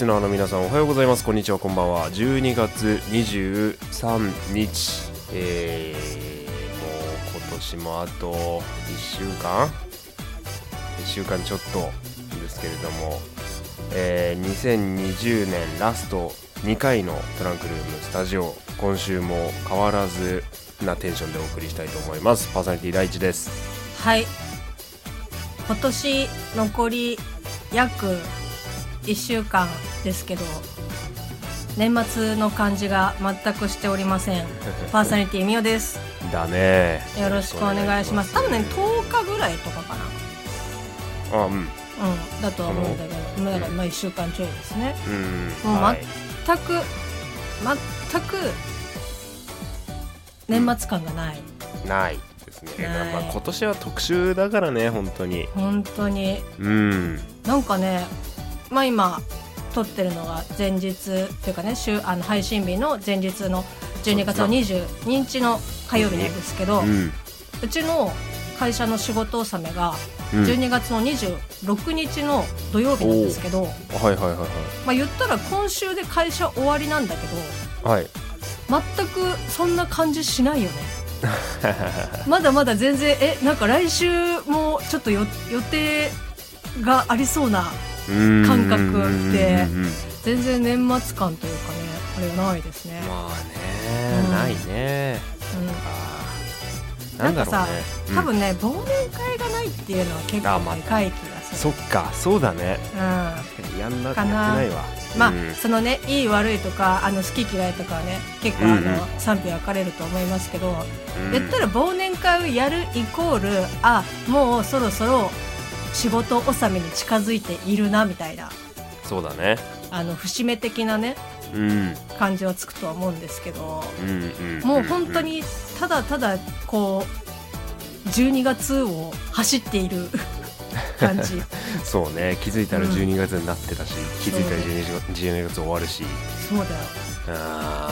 スナーの皆さんおはようございます。こんにちは。こんばんは。12月23日えー、もう今年もあと1週間。1週間ちょっとですけれども、えー、2020年ラスト2回のトランクルームスタジオ。今週も変わらずなテンションでお送りしたいと思います。パーソナリティ第一です。はい。今年残り約1週間ですけど年末の感じが全くしておりません。パーソナリティみおです。だね。よろしくお願いします。多分ね10日ぐらいとかかな。あうん。うんだとは思うんだけど、まあまあ1週間ちょいですね。うん。もうはい。全く全く年末感がない。ないですね、まあ、今年は特集だからね本当に。本当に。うん。なんかねまあ今撮ってるのが前日っていうかね週あの配信日の前日の12月の22日の火曜日なんですけど、うん。うちの会社の仕事納めがうん。12月の26日の土曜日なんですけど、はいはいはいまあ言ったら今週で会社終わりなんだけどはい。はい全くそんな感じしないよね。まだまだ全然えなんか来週もちょっとよ予定がありそうなうん感覚って全然年末感というかねあれがないですね、まあね、うん。ないね。うん。なんだろうね。なんかうん。多分ね、忘年会がないっていうのは結構でかい気がする、そっかそうだね。うん。やんなやってかなないわ。まあ、うん。そのねいい悪いとかあの好き嫌いとかはね結構あの、うん。うん賛否分かれると思いますけど、うん。言ったら忘年会をやるイコールあもうそろそろ仕事納めに近づいているなみたいな。そうだね。あの節目的なねうん。感じはつくとは思うんですけど、うんうんもう本当にただただこう12月を走っている 感じ。そうね。気づいたらうん。12月になってたし、気づいたら 12, 月12月終わるし。そうだよ。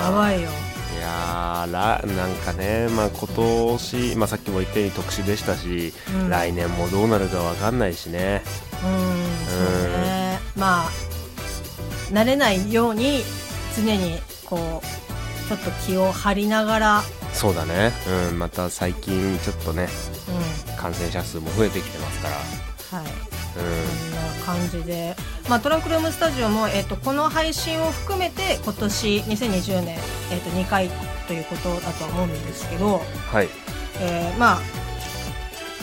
やばいよいやーらなんかね、まあ、今年、まあ、さっきも言ったように特殊でしたし、うん。来年もどうなるかわかんないしね。うんそうね。まあ慣れないように常にこうちょっと気を張りながら、そうだね、うん、また最近ちょっとねうん。感染者数も増えてきてますから、はい、うこんな感じで、まあ、トランクルームスタジオも、えっとこの配信を含めて今年2020年、えっと2回ということだとは思うんですけど、ん、はい。えーまあ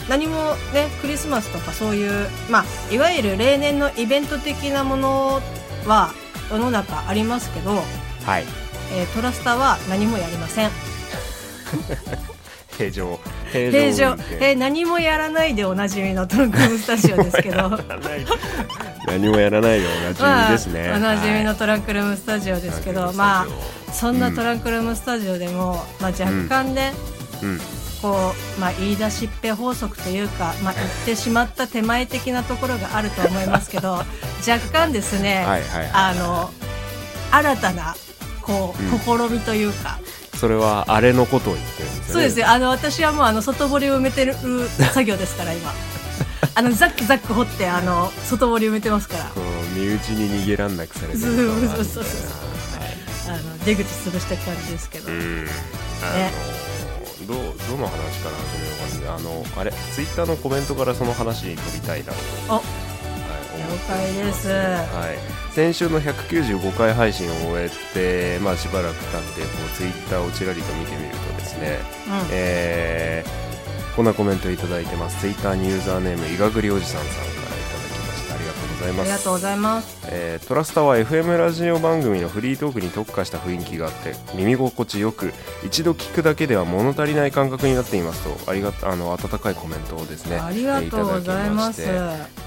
何もねクリスマスとかそういう、まあ、いわゆる例年のイベント的なものは世の中ありますけど、はい。えートラスタは何もやりません。平常平平常。えー何もやらないでおなじみのトランクルームスタジオですけど。何もやらないでおなじみですね、まあ、おなじみのはいトランクルームスタジオですけど、トランクルーまムあそんなトランクルームスタジオでも、まあ、若干ね、うん。こう、まあ、言い出しっぺ法則というか、まあ、言ってしまった手前的なところがあると思いますけど 若干ですね、はいはいはい。あの新たなこう、うん。試みというか。それはあれのことを言っですよね。そうですよあの私はもうあの外堀を埋めてる作業ですから今。あのザックザック掘ってあの外堀埋めてますから。こう身内に逃げらんなくされてるそうそうそうそう。はいあの出口潰していく感じですけど、うん。あのどうどの話から始めようかな。あのあれツイッターのコメントからその話に飛びたいなと、解です。はい、先週の195回配信を終えて、まあ、しばらく経ってこうツイッターをちらりと見てみるとですね、うん。えーこんなコメントいただいてます。ツイッターにユーザーネームいがぐりおじさんさんざいあます。りがとうございます。えートラスタは FM ラジオ番組のフリートークに特化した雰囲気があって耳心地よく一度聞くだけでは物足りない感覚になっていますとありがあの温かいコメントをですね。ありがとうございます、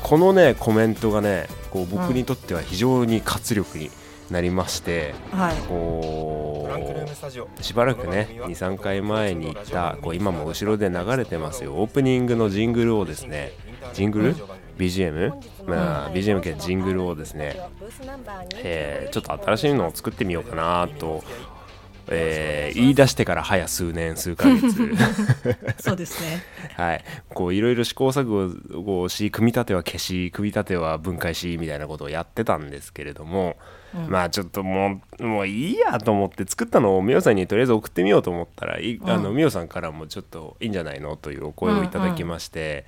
このねコメントがねこう僕にとっては非常に活力になりまして、はい。こうしばらくね23回前に言ったこう今も後ろで流れてますよオープニングのジングルをですねジングル？BGM、まあ、BGM 系ジングルをですね、えーちょっと新しいのを作ってみようかなとえー言い出してから早数年数ヶ月。そうですね。はい。こういろいろ試行錯誤をし組み立ては消し組み立ては分解しみたいなことをやってたんですけれども、まあちょっともうもういいやと思って作ったのをみおさん。にとりあえず送ってみようと思ったらいあのみおさんからもちょっといいんじゃないのというお声をいただきまして、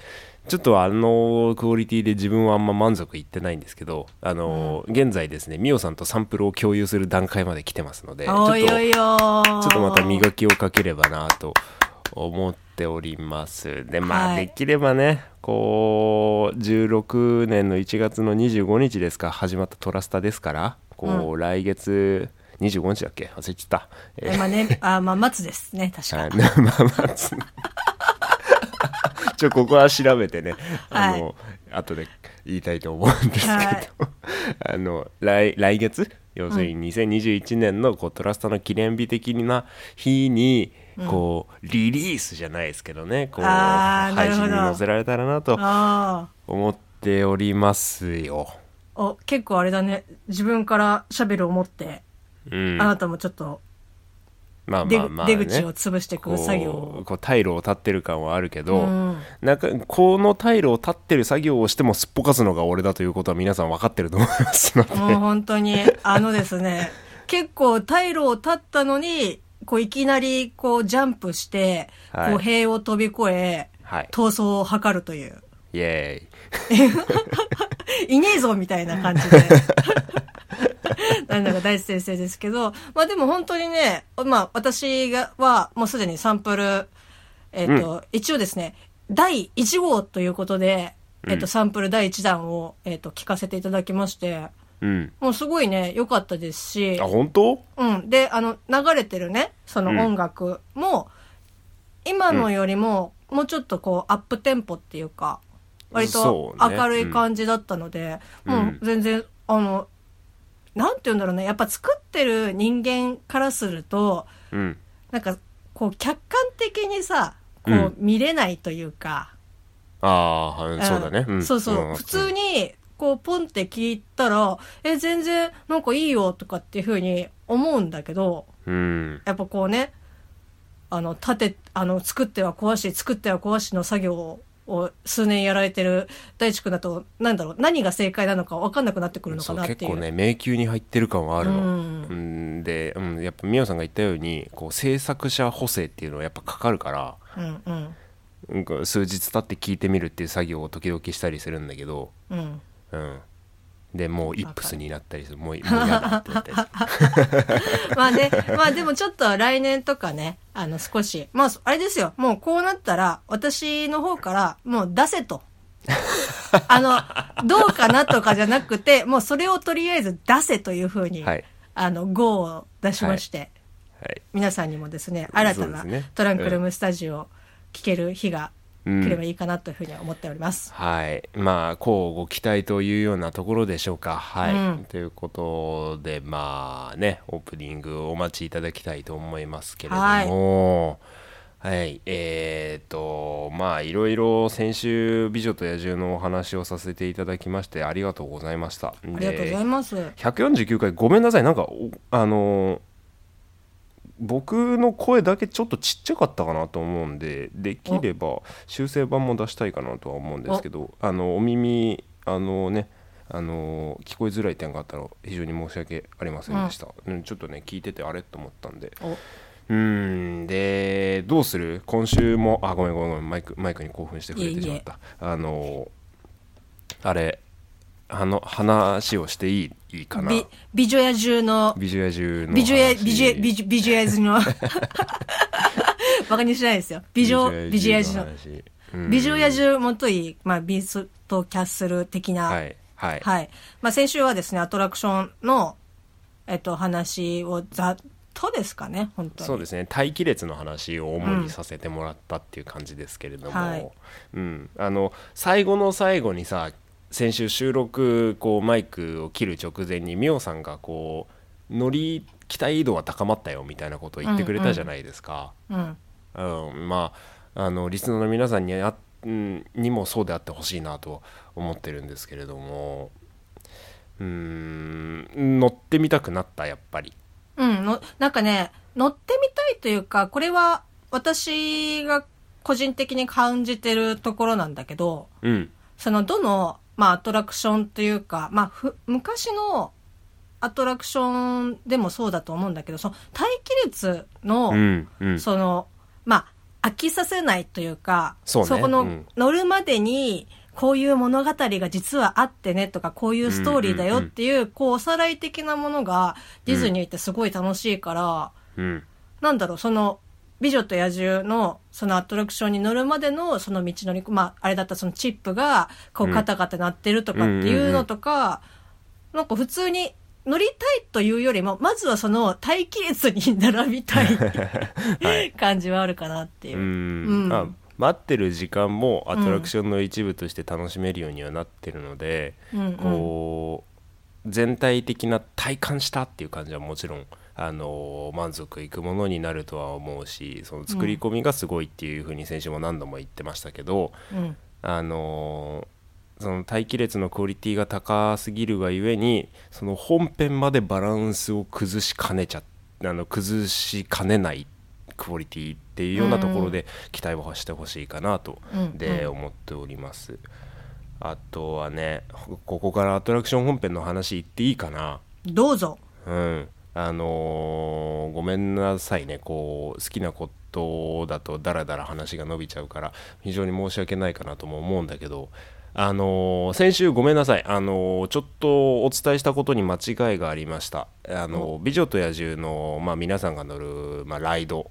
ちょっとあのクオリティで自分はあんま満足いってないんですけどあの、現在ですねみおさんとサンプルを共有する段階まで来てますのでちょっとちょっとまた磨きをかければなと思っております。で、まあ、はい。できればね、こう、16年の1月の25日ですか、始まったトラスタですから、こう、来月、25日だっけ？忘れちゃった。ええまあねあまあ松ですね確か、はい、まあまあつちょここは調べてね。あの、後で言いたいと思うんですけど、はい。あの来来月？要するに2021年のこうトラストの記念日的な日にこう、リリースじゃないですけどね。こう配信に載せられたらなとあ思っておりますよ。あお結構あれだね。自分からシャベルを持って、うん、あなたもちょっとまあ出,、まあまあ、ね、出口を潰していく作業を。こうこう退路を立ってる感はあるけど、うん。なんかこの退路を立ってる作業をしてもすっぽかすのが俺だということは皆さん分かってると思いますので。もう本当に、あのですね、結構退路を立ったのに、こういきなりこうジャンプして、はい。こう塀を飛び越え、はい。逃走を図るという、イエーイ。いねえぞみたいな感じで。なんだか大地先生ですけど、まあでも本当にね、まあ私がはもうすでにサンプル、えっ、と、一応ですね、第1号ということで、えっ、と、うん。サンプル第1弾を、えっ、と、聞かせていただきまして、うん。もうすごいね、良かったですしあ、本当？うん。で、あの、流れてるね、その音楽も、今のよりも、もうちょっとこう、アップテンポっていうか、割と明るい感じだったので、うん。もう全然、あの、なんて言うんだろうね、やっぱ作ってる人間からすると、うん。なんか、こう、客観的にさ、こうん。う、見れないというか、ああはいそうだね、うん。そうそう、ん普通に、こう、ポンって聞いたら、え、全然、なんかいいよとかっていうふうに思うんだけど、うん。やっぱこうね、あの、立て、あの、作っては壊し、作っては壊しの作業を数年やられてる大地君だと、なんだろう、何が正解なのか分かんなくなってくるのかなっていう。結構ね迷宮に入ってる感はあるの、うん。うん。で、うん、やっぱみおさんが言ったようにこう制作者補正っていうのはやっぱかかるからうんうん。数日経って聞いてみるっていう作業を時々したりするんだけど、うん。うん、でもうイップスになったりする。もうもう嫌だってなったりする。まあね、まあでもちょっと来年とかね、あの少し、まああれですよ、もうこうなったら、私の方からもう出せと。あの、どうかなとかじゃなくて、もうそれをとりあえず出せというふうに、はい。あの、GO を出しまして、はい。皆さんにもですね、新たなトランクルームスタジオを聞ける日がうん。来ればいいかなというふうに思っております。はい。まあこうご期待というようなところでしょうか。はい、うん。とということでまあねオープニングお待ちいただきたいと思いますけれども。はい、えーとまあいろいろ先週「美女と野獣」のお話をさせていただきましてありがとうございました。あありがとうございます。149回ごめんなさい。なんかおあのー僕の声だけちょっとちっちゃかったかなと思うんでできれば修正版も出したいかなとは思うんですけどあ。のお耳あのねあの聞こえづらい点があったら非常に申し訳ありませんでした、うん。ちょっとね聞いててあれと思ったんで。お。うーんでどうする？今週もあごめんごめんごめんマイクマイクに興奮してくれてしまった。あのあれあの話をしていいいいかな？美、美女野獣の、美女野獣の美女野、話。美女、美女、美女野獣の、バカにしないですよ。美女、美女野獣の。話。うん。美女野獣もとい、まあ、ビーストキャッスル的な、はいはい、はい。まあ、先週はですね、アトラクションの、えっと、話をざっとですかね、本当に。そうですね。待機列の話を主にさせてもらったっていう感じですけれども、はい。うん、あの最後の最後にさ先週収録こうマイクを切る直前にミオさんがこう乗り機体移動は高まったよみたいなことを言ってくれたじゃないですか。うん。うん、まああのリスナーの皆さんにあ、うん、にもそうであってほしいなと思ってるんですけれども。うーん。乗ってみたくなったやっぱり。うん。のなんかね乗ってみたいというかこれは私が個人的に感じてるところなんだけどうん。そのどの、まあ、アトラクションというか、まあ、ふ昔のアトラクションでもそうだと思うんだけどその待機列の、うんうん。そのまあ飽きさせないというかそうね。この、うん。乗るまでにこういう物語が実はあってねとかこういうストーリーだよっていう,、こうおさらい的なものがディズニーってすごい楽しいから、うん。なんだろうその美女と野獣のそのアトラクションに乗るまでのその道のり、まあ、あれだったらそのチップがこううん。カタカタ鳴ってるとかっていうのとか、なんか普通に乗りたいというよりもまずはその待機列に並びたい はい。感じはあるかなっていう。う。ん。あ待ってる時間もアトラクションの一部として楽しめるようにはなってるので、うんうん。こう全体的な体感したっていう感じはもちろんあの満足いくものになるとは思うしその作り込みがすごいっていうふうに先週も何度も言ってましたけど、うん。あのその待機列のクオリティが高すぎるがゆえにその本編までバランスを崩しかねちゃあの崩しかねないクオリティっていうようなところで期待をしてほしいかなと、うん。でうん。思っております。あとはねここからアトラクション本編の話言っていいかな？どうぞ。うんあのーごめんなさいね。こう好きなことだとダラダラ話が伸びちゃうから非常に申し訳ないかなとも思うんだけどあのー先週ごめんなさい。あのーちょっとお伝えしたことに間違いがありました。あのー美女と野獣の、まあ、皆さんが乗る、まあ、ライド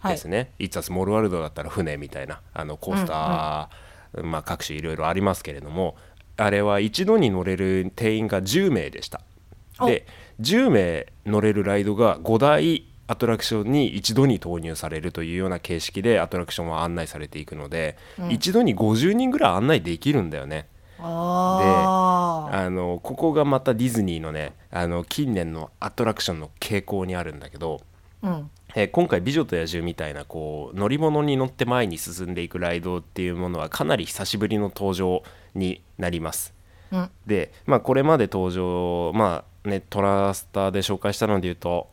はい。ですね「It's a Small World」だったら船みたいなあのコースター、まあ、各種いろいろありますけれどもあれは一度に乗れる定員が10名でした。で10名乗れるライドが5台アトラクションに一度に投入されるというような形式でアトラクションは案内されていくので、一度に50人ぐらい案内できるんだよね。ああ。あのここがまたディズニーのねあの近年のアトラクションの傾向にあるんだけど、うん。えー今回「美女と野獣」みたいなこう乗り物に乗って前に進んでいくライドっていうものはかなり久しぶりの登場になります。うん。で、まあ、これまで登場、まあね、トラスターで紹介したので言うと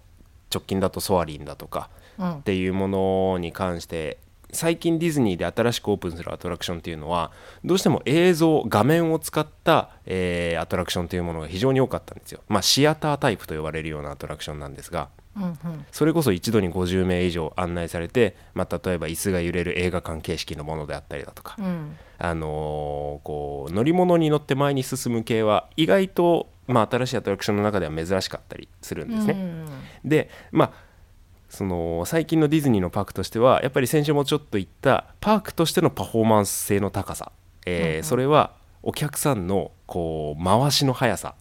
直近だとソアリンだとかうんっていうものに関して最近ディズニーで新しくオープンするアトラクションっていうのはどうしても映像画面を使った、えーアトラクションというものが非常に多かったんですよ。まあ、シアタータイプと呼ばれるようなアトラクションなんですが。うんうん。それこそ一度に50名以上案内されて、まあ、例えば椅子が揺れる映画館形式のものであったりだとか、うん。あのーこう乗り物に乗って前に進む系は意外と、まあ、新しいアトラクションの中では珍しかったりするんですね。うん。でまあその最近のディズニーのパークとしてはやっぱり先週もちょっと言ったパークとしてのパフォーマンス性の高さ、えーそれはお客さんのこう回しの速さ。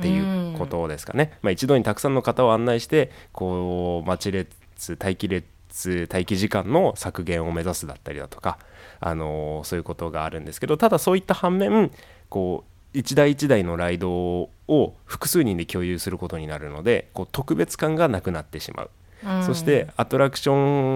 っていうことですかね、まあ、一度にたくさんの方を案内してこう待ち列待機列待機時間の削減を目指すだったりだとか、あのーそういうことがあるんですけどただそういった反面こう一台一台のライドを複数人で共有することになるのでこう特別感がなくなってしまう。うんそしてアトラクショ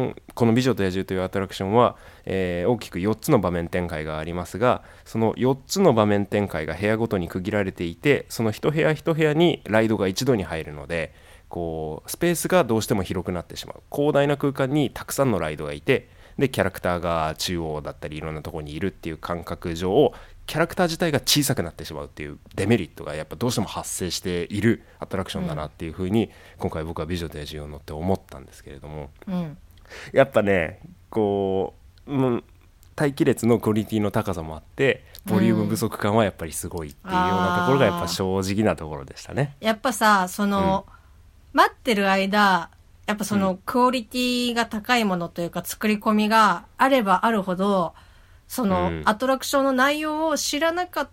ンこの「美女と野獣」というアトラクションは、えー大きく4つの場面展開がありますがその4つの場面展開が部屋ごとに区切られていてその一部屋一部屋にライドが一度に入るのでこうスペースがどうしても広くなってしまう広大な空間にたくさんのライドがいてでキャラクターが中央だったりいろんなところにいるっていう感覚上キャラクター自体が小さくなってしまうっていうデメリットがやっぱどうしても発生しているアトラクションだなっていうふうに、今回僕は「美女と野獣」を乗って思ったんですけれどもうん。やっぱねこう、うん、待機列のクオリティの高さもあってボリューム不足感はやっぱりすごいっていうようなところがやっぱ正直なところでしたね。やっぱさ、その、待ってる間、やっぱその、クオリティが高いものというか、作り込みがあればあるほど、その、うんアトラクションの内容を知らなかった、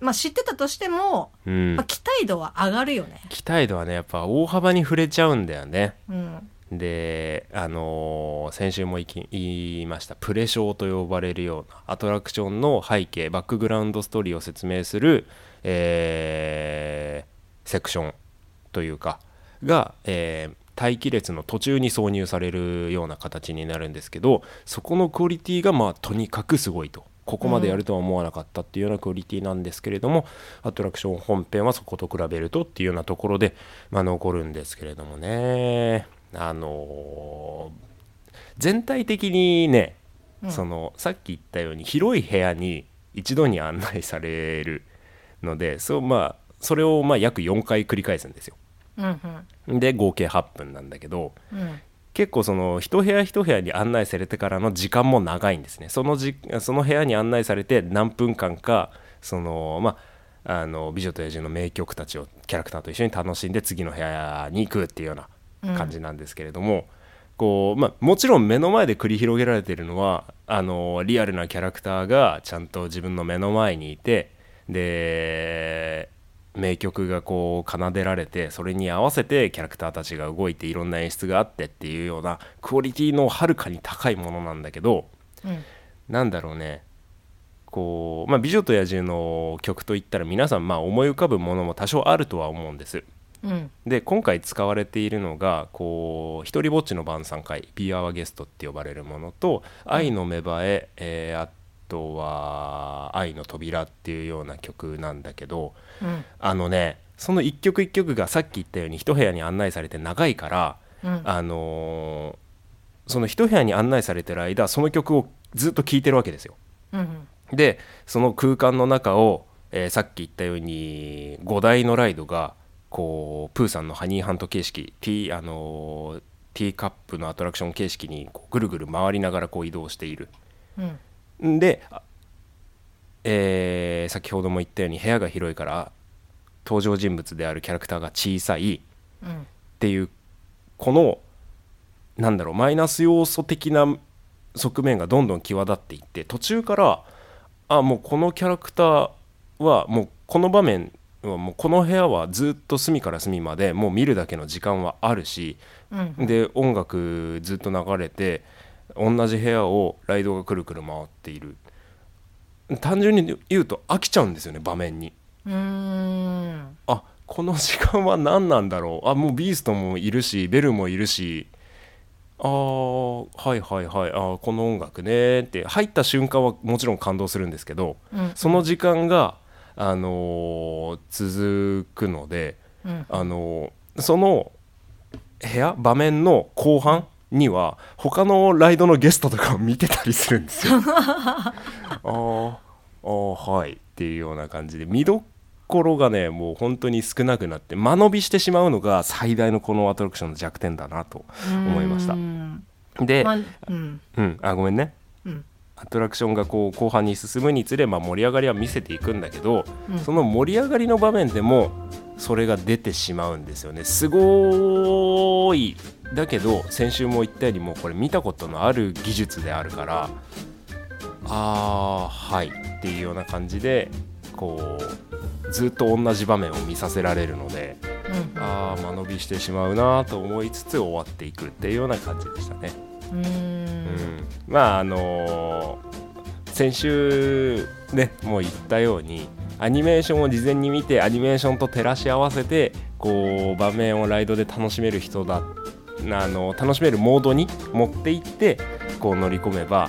まあ知ってたとしても、うんまあ、期待度は上がるよね。期待度はねやっぱ大幅に触れちゃうんだよね。うん。であのー先週もいき言いましたプレショーと呼ばれるようなアトラクションの背景バックグラウンドストーリーを説明する、えーセクションというかが、えー待機列の途中に挿入されるような形になるんですけどそこのクオリティがまあとにかくすごいと。ここまでやるとは思わなかったっていうようなクオリティなんですけれども、アトラクション本編はそこと比べるとっていうようなところで、まあ、残るんですけれどもね。あのー全体的にね、うん。そのさっき言ったように広い部屋に一度に案内されるのでそうまあそれをまあ約4回繰り返すんですよ。うんで合計8分なんだけどうん。うん結構その一部屋一部屋に案内されてからの時間も長いんですね。そのじその部屋に案内されて何分間かそのまああの美女と野獣の名曲たちをキャラクターと一緒に楽しんで次の部屋に行くっていうような感じなんですけれども、こうまあ、もちろん目の前で繰り広げられているのはあのリアルなキャラクターがちゃんと自分の目の前にいてで名曲がこう奏でられてそれに合わせてキャラクターたちが動いていろんな演出があってっていうようなクオリティのはるかに高いものなんだけどうん。なんだろうね。こう、まあ、美女と野獣の曲といったら皆さんまあ思い浮かぶものも多少あるとは思うんです。うん。で今回使われているのがこう一人ぼっちの晩餐会「Be Our Guest」って呼ばれるものと「愛の芽生え」えーあとは「愛の扉」っていうような曲なんだけどうんあのねその一曲一曲がさっき言ったように一部屋に案内されて長いから、うんあのーその一部屋に案内されてる間その曲をずっと聴いてるわけですよ。うんでその空間の中を、えーさっき言ったように5台のライドがこうプーさんのハニーハント形式ティー,、あのーティーカップのアトラクション形式にこうぐるぐる回りながらこう移動している。うんんで、あえー先ほども言ったように部屋が広いから登場人物であるキャラクターが小さいうんっていうこのなんだろうマイナス要素的な側面がどんどん際立っていって途中からあもうこのキャラクターはもうこの場面はもうこの部屋はずっと隅から隅までもう見るだけの時間はあるしうん。で音楽ずっと流れて同じ部屋をライドがくるくる回っている単純に言うと飽きちゃうんですよね場面に。うーん。あこの時間は何なんだろう。あもうビーストもいるしベルもいるし。あーはいはいはい。あーこの音楽ね。って入った瞬間はもちろん感動するんですけどうん。その時間が、あのー続くので、うん。あのーその部屋場面の後半には他のライドのゲストとかを見てたりするんですよ。あはいっていうような感じで見どころがねもう本当に少なくなって間延びしてしまうのが最大のこのアトラクションの弱点だなと思いました。で、まあうん。うん、あごめんね。うん。アトラクションがこう後半に進むにつれ、まあ、盛り上がりは見せていくんだけど、うん。その盛り上がりの場面でもそれが出てしまうんですよね。すごーい。だけど先週も言ったようにもうこれ見たことのある技術であるからあーはいっていうような感じでこうずっと同じ場面を見させられるのでうん。あー間延びしてしまうなと思いつつ終わっていくっていうような感じでしたね。うーん。うん。まああのー先週ねもう言ったようにアニメーションを事前に見てアニメーションと照らし合わせてこう場面をライドで楽しめる人だあの楽しめるモードに持っていってこう乗り込めば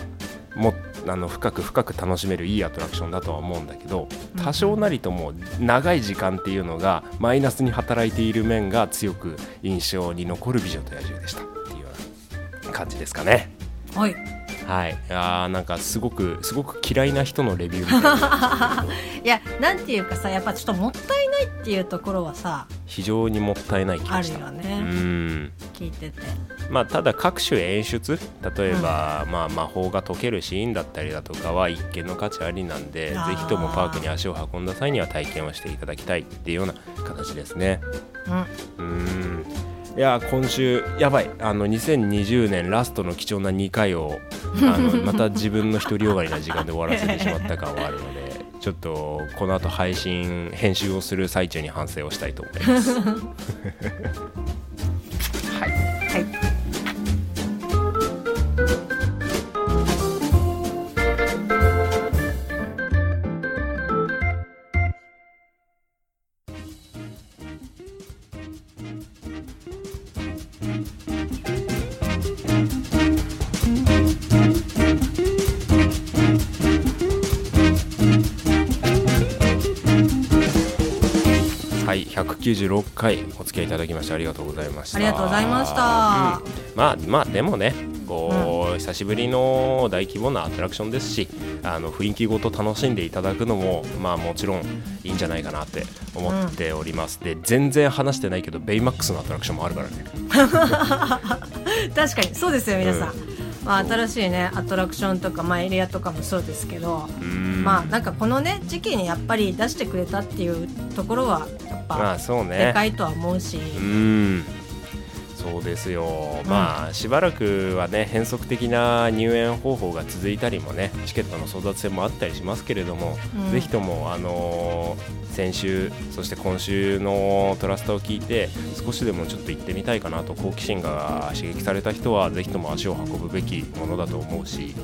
もあの深く深く楽しめるいいアトラクションだとは思うんだけど多少なりとも長い時間っていうのがマイナスに働いている面が強く印象に残る「美女と野獣」でしたっていうような感じですかね。はい。はい、あーなんかすごくすごく嫌いな人のレビューみたいな。いやなんていうかさやっぱちょっともったいないっていうところはさ非常にもったいない気あるがした。うよね。ん聞いてて。まあ、ただ各種演出例えば、まあ、魔法が解けるシーンだったりだとかは一見の価値ありなんでぜひともパークに足を運んだ際には体験をしていただきたいっていうような形ですね。うん。うん。いや今週やばい。あの2020年ラストの貴重な2回を あのまた自分の独りよがりな時間で終わらせてしまった感はあるので ちょっとこの後配信編集をする最中に反省をしたいと思います。196回お付き合いいただきましてありがとうございました。ありがとうございました。うん。まあまあでもねこう、久しぶりの大規模なアトラクションですしあの雰囲気ごと楽しんでいただくのもまあもちろんいいんじゃないかなって思っております、で全然話してないけどベイマックスのアトラクションもあるからね。確かにそうですよ皆さん、うまあ、新しいねアトラクションとか、まあ、エリアとかもそうですけど、うん。まあなんかこのね時期にやっぱり出してくれたっていうところはぱあそうね。でかいとは思うし、うん。そうですよ、まあしばらくはね変則的な入園方法が続いたりもねチケットの争奪戦もあったりしますけれども、うん。ぜひとも、あのー先週そして今週のトラスタを聞いて少しでもちょっと行ってみたいかなと好奇心が刺激された人はぜひとも足を運ぶべきものだと思うし、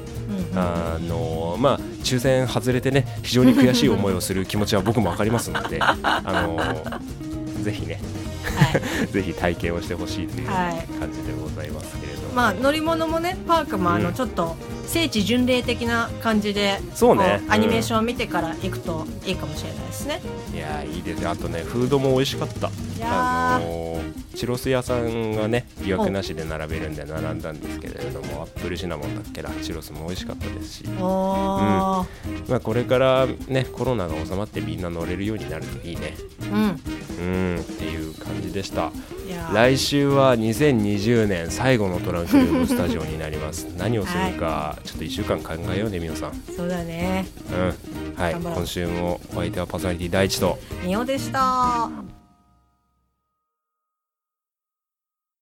あのまあ抽選外れてね非常に悔しい思いをする気持ちは僕も分かりますので、あのぜひねはい。ぜひ体験をしてほしいというはい。感じでございますけれども、まあ乗り物もねパークもあうん。のちょっと聖地巡礼的な感じでそうね。こアニメーションを見てから行くといいかもしれないですね。いやーいいですよ。あとねフードも美味しかった。あのーチロス屋さんがね予約なしで並べるんで並んだんですけれどもアップルシナモンだっけなチロスも美味しかったですし、おー。まあ、これからねコロナが収まってみんな乗れるようになるといいね。うん。うん。っていう感じでした。来週は2020年最後のトランクルームスタジオになります。何をするかちょっと1週間考えようねみおさん。そうだね。うん。はい。今週もお相手はパーソナリティ第一と。みおでした